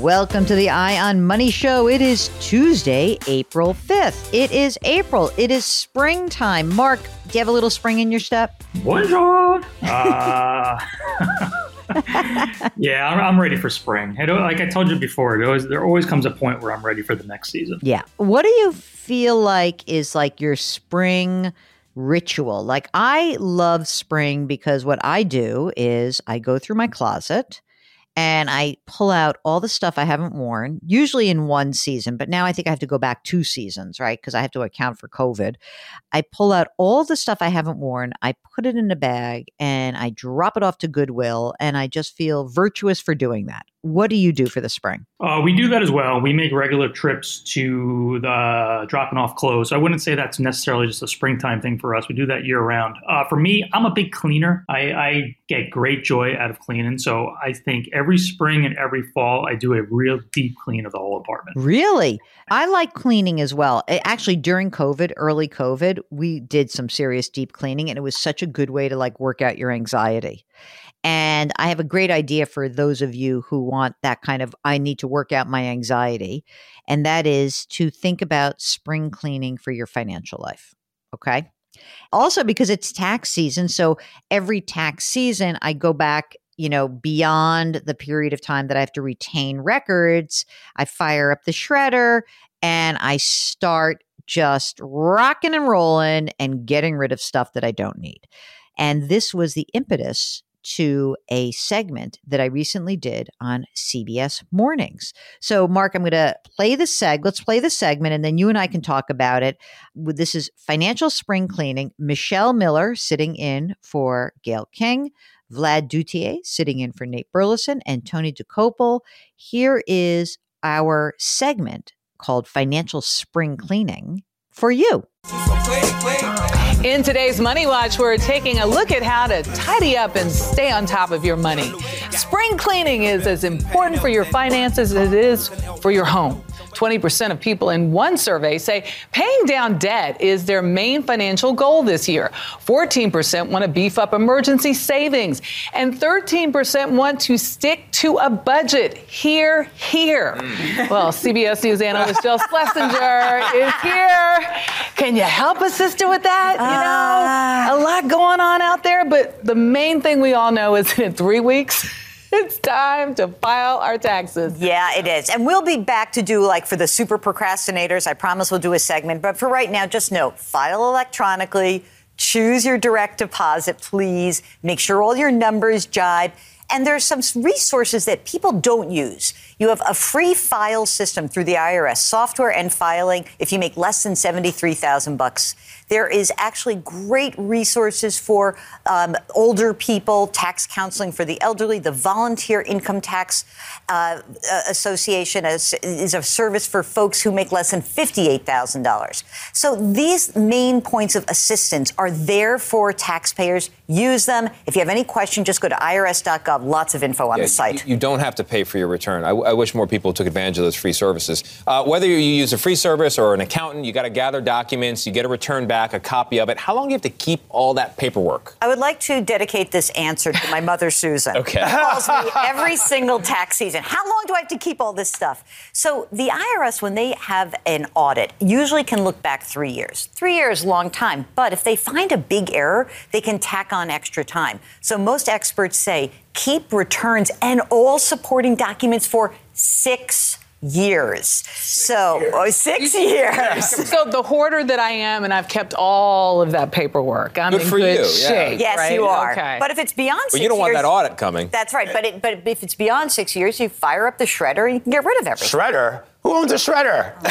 Welcome to the Eye on Money Show. It is Tuesday, April 5th. It is April. It is springtime. Mark, do you have a little spring in your step? Bonjour. Uh, yeah, I'm, I'm ready for spring. It, like I told you before, it always, there always comes a point where I'm ready for the next season. Yeah. What do you feel like is like your spring ritual? Like I love spring because what I do is I go through my closet and I pull out all the stuff I haven't worn, usually in one season, but now I think I have to go back two seasons, right? Because I have to account for COVID. I pull out all the stuff I haven't worn, I put it in a bag, and I drop it off to Goodwill, and I just feel virtuous for doing that. What do you do for the spring? Uh, we do that as well. We make regular trips to the dropping off clothes. I wouldn't say that's necessarily just a springtime thing for us. We do that year round. Uh, for me, I'm a big cleaner. I, I, get great joy out of cleaning. So I think every spring and every fall, I do a real deep clean of the whole apartment. Really? I like cleaning as well. Actually, during COVID, early COVID, we did some serious deep cleaning, and it was such a good way to like work out your anxiety. And I have a great idea for those of you who want that kind of, I need to work out my anxiety. And that is to think about spring cleaning for your financial life. Okay. Also, because it's tax season. So every tax season, I go back you know, beyond the period of time that I have to retain records, I fire up the shredder and I start just rocking and rolling and getting rid of stuff that I don't need. And this was the impetus to a segment that I recently did on CBS Mornings. So, Mark, I'm going to play the seg. Let's play the segment, and then you and I can talk about it. This is financial spring cleaning. Michelle Miller sitting in for Gayle King. Vlad Duthiers sitting in for Nate Burleson and Tony Dokoupil. Here is our segment called Financial Spring Cleaning for you. In today's Money Watch, we're taking a look at how to tidy up and stay on top of your money. Spring cleaning is as important for your finances as it is for your home. 20% of people in one survey say paying down debt is their main financial goal this year. 14% want to beef up emergency savings, and 13% want to stick to a budget. Here, here. Mm. Well, CBS News analyst Jill Schlesinger is here. Can you help us, sister, with that? You know, a lot going on out there, but the main thing we all know is in three weeks. It's time to file our taxes. Yeah, it is. And we'll be back to do like for the super procrastinators. I promise we'll do a segment. But for right now, just note file electronically, choose your direct deposit, please. Make sure all your numbers jibe. And there's some resources that people don't use. You have a free file system through the IRS, software and filing if you make less than 73,000 bucks. There is actually great resources for um, older people, tax counseling for the elderly. The Volunteer Income Tax uh, uh Association is, is a service for folks who make less than $58,000. So these main points of assistance are there for taxpayers. Use them. If you have any question, just go to irs.gov. Lots of info on yeah, the site. You, you, don't have to pay for your return. I, I wish more people took advantage of those free services. Uh, whether you use a free service or an accountant, you got to gather documents, you get a return back back a copy of it. How long do you have to keep all that paperwork? I would like to dedicate this answer to my mother, Susan. okay. Who calls me every single tax season. How long do I have to keep all this stuff? So the IRS, when they have an audit, usually can look back three years. Three years, long time. But if they find a big error, they can tack on extra time. So most experts say keep returns and all supporting documents for six years. So oh, six years. So the hoarder that I am, and I've kept all of that paperwork. I'm Good in for good you, yeah. shape. Yes, right? you are. Okay. But if it's beyond But six you don't want years, that audit coming. That's right. But it, but if it's beyond six years, you fire up the shredder and you can get rid of everything. Shredder? Who owns a shredder?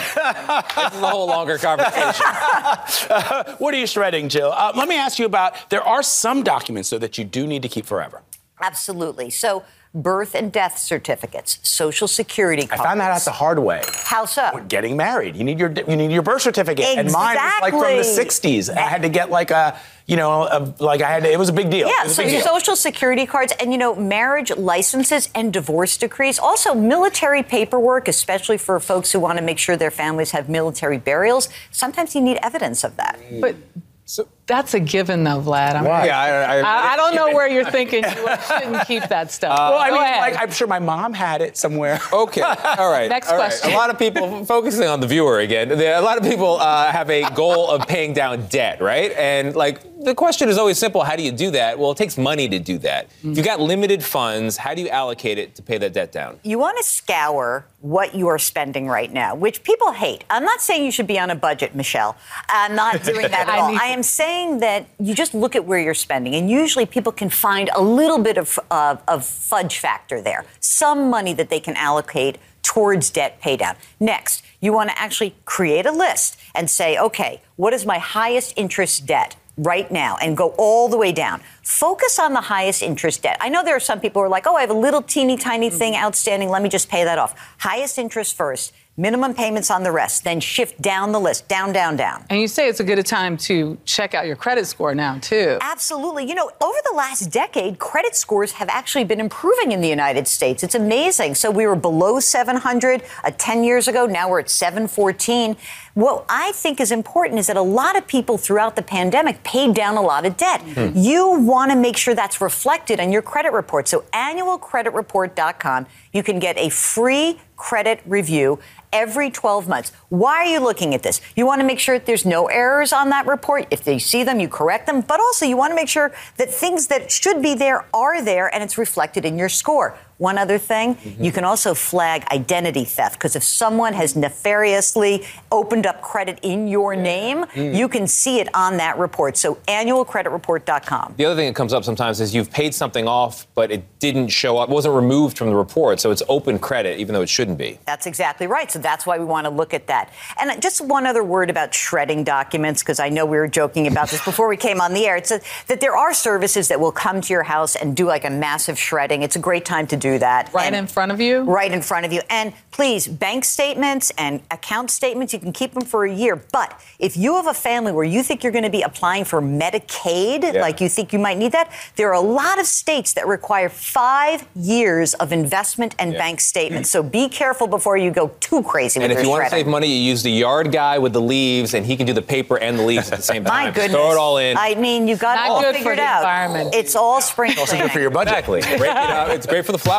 This is a whole longer conversation. what are you shredding, Jill? Uh, let me ask you about there are some documents, though, that you do need to keep forever. Absolutely. So birth and death certificates, social security cards. I found that out the hard way. How so? When getting married, you need your you need your birth certificate, and mine was like from the Exactly. '60s. I had to get like a, you know, a, like I had. To, it was a big deal. Yeah, so deal. social security cards and, you know, marriage licenses and divorce decrees. Also, military paperwork, especially for folks who want to make sure their families have military burials. Sometimes you need evidence of that. But that's a given, though, Vlad. I'm- Why? yeah, I, I, I, I don't know where you're thinking you shouldn't keep that stuff. well, I Go mean, ahead. like I'm sure my mom had it somewhere. Okay. All right. Next all right. question. A lot of people focusing on the viewer again. A lot of people uh, have a goal of paying down debt, right? And like the question is always simple: How do you do that? Well, it takes money to do that. Mm-hmm. If you've got limited funds, how do you allocate it to pay that debt down? You want to scour what you are spending right now, which people hate. I'm not saying you should be on a budget, Michelle. I'm not doing that at I all. need I am saying that you just look at where you're spending, and usually people can find a little bit of, of, of fudge factor there, some money that they can allocate towards debt paydown. Next, you want to actually create a list and say, okay, what is my highest interest debt? Right now and go all the way down. Focus on the highest interest debt. I know there are some people who are like, oh, I have a little teeny tiny thing mm-hmm. outstanding. Let me just pay that off. Highest interest first, minimum payments on the rest, then shift down the list, down, down, down. and you say it's a good time to check out your credit score now, too. Absolutely. You know, over the last decade, credit scores have actually been improving in the United States. It's amazing. So we were below 700 uh, 10 years ago. Now we're at 714. What I think is important is that a lot of people throughout the pandemic paid down a lot of debt. You want to make sure that's reflected on your credit report. So annualcreditreport.com, you can get a free credit review every 12 months. Why are you looking at this? You want to make sure that there's no errors on that report. If they see them, you correct them. But also, you want to make sure that things that should be there are there and it's reflected in your score. One other thing, mm-hmm. you can also flag identity theft because if someone has nefariously opened up credit in your name, mm. you can see it on that report. So annualcreditreport.com. The other thing that comes up sometimes is you've paid something off, but it didn't show up, wasn't removed from the report, so it's open credit, even though it shouldn't be. That's exactly right. So that's why we want to look at that. And uh, just one other word about shredding documents, because I know we were joking about this before we came on the air. It's a, that there are services that will come to your house and do like a massive shredding. It's a great time to do that. Right And- in front of you? Right in front of you. And please, bank statements and account statements, you can keep them for a year. But if you have a family where you think you're going to be applying for Medicaid, Yeah. like you think you might need that, there are a lot of states that require five years of investment and bank statements. So be careful before you go too crazy And with if your you want to save money, you use the yard guy with the leaves, and he can do the paper and the leaves at the same time. My goodness. Throw it all in. I mean, you've got it Not all good for figured the out. environment. It's all spring Also cleaning. good for your budget. exactly. Break it up. It's great for the flowers.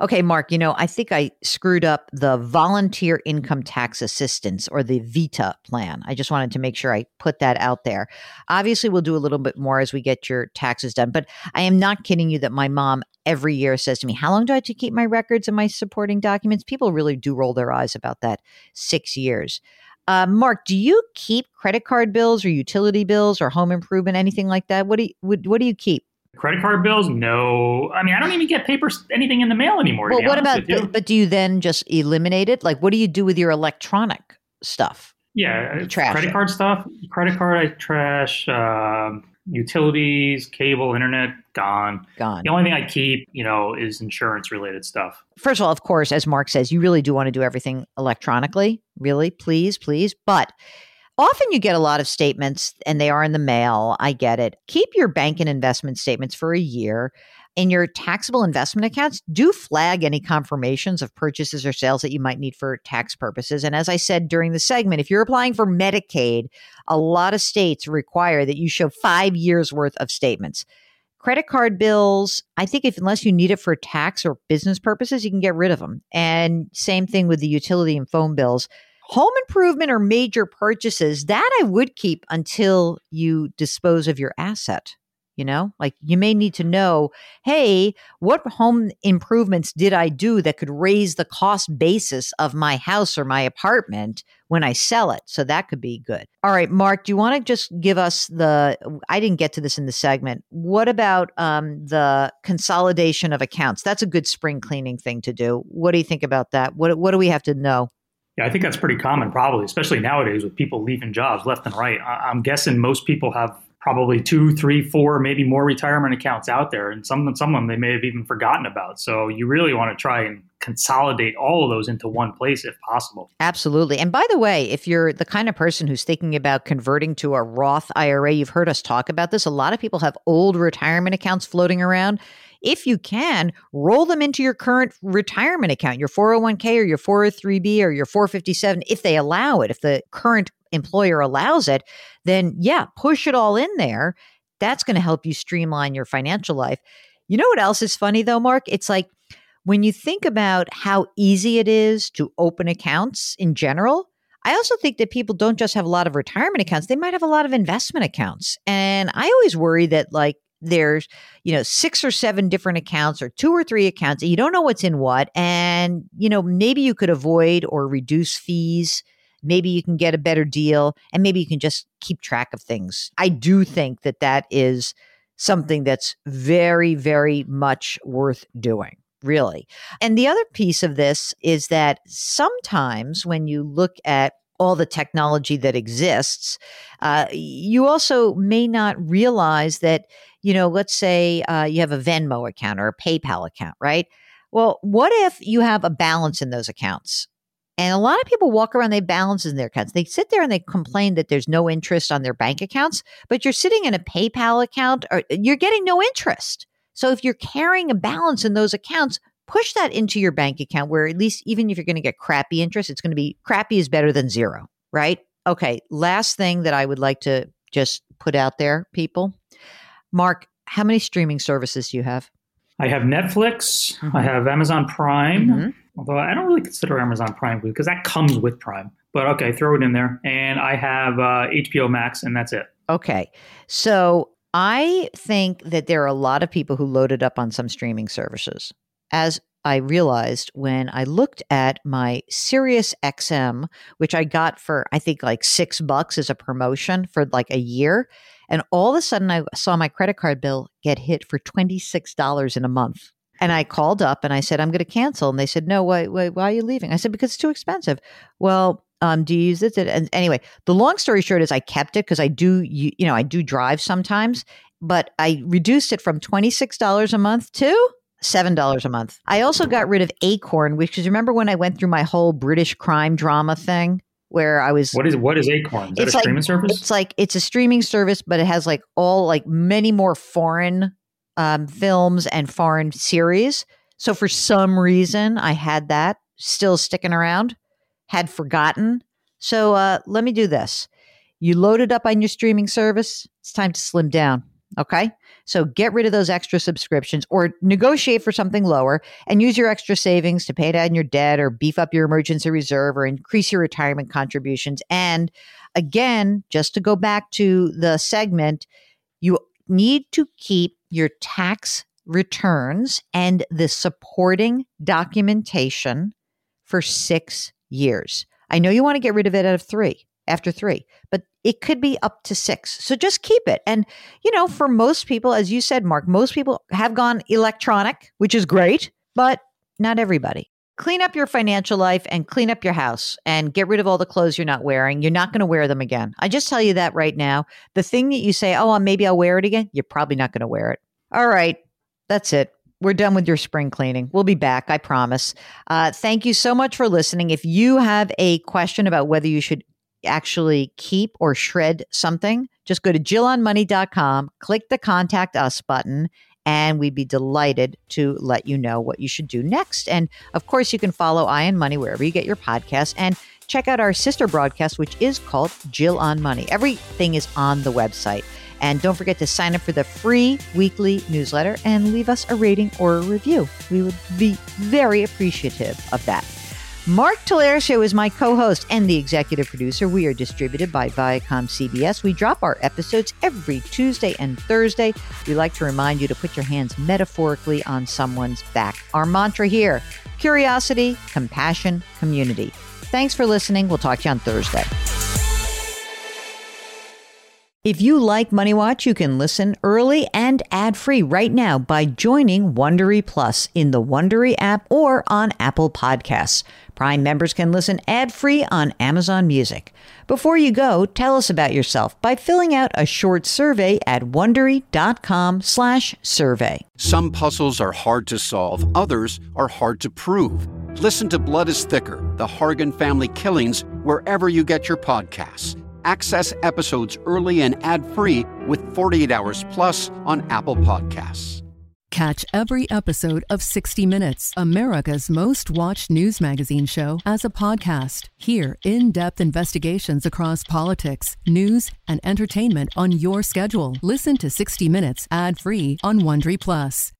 Okay, Mark, you know, I think I screwed up the volunteer income tax assistance or the VITA plan. I just wanted to make sure I put that out there. Obviously, we'll do a little bit more as we get your taxes done, but I am not kidding you that my mom every year says to me, How long do I have to keep my records and my supporting documents? People really do roll their eyes about that six years. Uh, Mark, do you keep credit card bills or utility bills or home improvement, anything like that? What do you, what, what do you keep? Credit card bills? No. I mean, I don't even get paper anything in the mail anymore. Well, what about? But, but do you then just eliminate it? Like, what do you do with your electronic stuff? Yeah, trash credit it. card stuff. Credit card, I trash. Um utilities, cable, internet, gone. Gone. The only thing I keep, you know, is insurance related stuff. First of all, of course, as Mark says, you really do want to do everything electronically. Really, please, please. But often you get a lot of statements and they are in the mail. I get it. Keep your bank and investment statements for a year. In your taxable investment accounts, do flag any confirmations of purchases or sales that you might need for tax purposes. And as I said during the segment, if you're applying for Medicaid, a lot of states require that you show five years worth of statements. Credit card bills, I think if unless you need it for tax or business purposes, you can get rid of them. And same thing with the utility and phone bills. Home improvement or major purchases, that I would keep until you dispose of your asset. You know, like you may need to know, hey, what home improvements did I do that could raise the cost basis of my house or my apartment when I sell it? So that could be good. All right, Mark, do you want to just give us the? I didn't get to this in the segment. What about um, the consolidation of accounts? That's a good spring cleaning thing to do. What do you think about that? What What do we have to know? Yeah, I think that's pretty common, probably, especially nowadays with people leaving jobs left and right. I- I'm guessing most people have probably two, three, four, maybe more retirement accounts out there, and some some of them they may have even forgotten about. So you really want to try and consolidate all of those into one place if possible. Absolutely. And by the way, if you're the kind of person who's thinking about converting to a Roth IRA, you've heard us talk about this. A lot of people have old retirement accounts floating around. If you can, roll them into your current retirement account, your 401k or your 403b or your 457, if they allow it, if the current employer allows it, then yeah, push it all in there. That's going to help you streamline your financial life. You know what else is funny though, Mark? It's like when you think about how easy it is to open accounts in general, I also think that people don't just have a lot of retirement accounts, they might have a lot of investment accounts. And I always worry that, like, there's, you know, six or seven different accounts or two or three accounts, you don't know what's in what. And, you know, maybe you could avoid or reduce fees. Maybe you can get a better deal, and maybe you can just keep track of things. I do think that that is something that's very, very much worth doing really. And the other piece of this is that sometimes when you look at all the technology that exists, uh, you also may not realize that, you know, let's say uh, you have a Venmo account or a PayPal account, right? Well, what if you have a balance in those accounts? And a lot of people walk around, they balance in their accounts. They sit there and they complain that there's no interest on their bank accounts, but you're sitting in a PayPal account or you're getting no interest. So if you're carrying a balance in those accounts, push that into your bank account where at least even if you're going to get crappy interest, it's going to be crappy is better than zero, right? Okay, last thing that I would like to just put out there, people. Mark, how many streaming services do you have? I have Netflix, I have Amazon Prime, Mhm. although I don't really consider Amazon Prime because that comes with Prime. But okay, throw it in there. And I have uh, HBO Max, and that's it. Okay. So I think that there are a lot of people who loaded up on some streaming services. As I realized when I looked at my Sirius XM, which I got for I think like six bucks as a promotion for like a year. And all of a sudden I saw my credit card bill get hit for $26 in a month. And I called up and I said, I'm going to cancel. And they said, No, why, why, why are you leaving? I said, Because it's too expensive. Well, um, do you use it? And anyway, the long story short is I kept it because I do, you, know, I do drive sometimes, but I reduced it from $26 a month to $7 a month. I also got rid of Acorn, which is remember when I went through my whole British crime drama thing where I was What is what is Acorn? Is that It's a like- streaming service? it's like it's a streaming service, but it has like all like many more foreign um, films and foreign series. So for some reason, I had that still sticking around, had forgotten. So uh, let me do this. You load it up on your streaming service. It's time to slim down. Okay. So get rid of those extra subscriptions or negotiate for something lower and use your extra savings to pay down your debt or beef up your emergency reserve or increase your retirement contributions. And again, just to go back to the segment, you need to keep your tax returns and the supporting documentation for six years. I know you want to get rid of it out of three, after three, but it could be up to six. So just keep it. And, you know, for most people, as you said, Mark, most people have gone electronic, which is great, but not everybody. clean up your financial life and clean up your house and get rid of all the clothes you're not wearing. You're not going to wear them again. I just tell you that right now. The thing that you say, oh, maybe I'll wear it again, you're probably not going to wear it. All right. That's it. We're done with your spring cleaning. We'll be back, I promise. Uh, thank you so much for listening. If you have a question about whether you should actually keep or shred something, just go to jillonmoney.com, click the contact us button, and we'd be delighted to let you know what you should do next. And of course, you can follow Eye on Money wherever you get your podcasts and check out our sister broadcast, which is called Jill on Money. Everything is on the website. And don't forget to sign up for the free weekly newsletter and leave us a rating or a review. We would be very appreciative of that. Mark Show is my co host and the executive producer. We are distributed by Viacom CBS. We drop our episodes every Tuesday and Thursday. We like to remind you to put your hands metaphorically on someone's back. Our mantra here curiosity, compassion, community. Thanks for listening. We'll talk to you on Thursday. If you like Money Watch, you can listen early and ad-free right now by joining Wondery Plus in the Wondery app or on Apple Podcasts. Prime members can listen ad-free on Amazon Music. Before you go, tell us about yourself by filling out a short survey at wondery.com/survey. Some puzzles are hard to solve, others are hard to prove. Listen to Blood is Thicker: The Hargan Family Killings wherever you get your podcasts Access episodes early and ad free with 48 Hours Plus on Apple Podcasts. Catch every episode of 60 Minutes, America's most watched news magazine show, as a podcast. Hear in depth investigations across politics, news, and entertainment on your schedule. Listen to 60 Minutes ad free on Wondery Plus.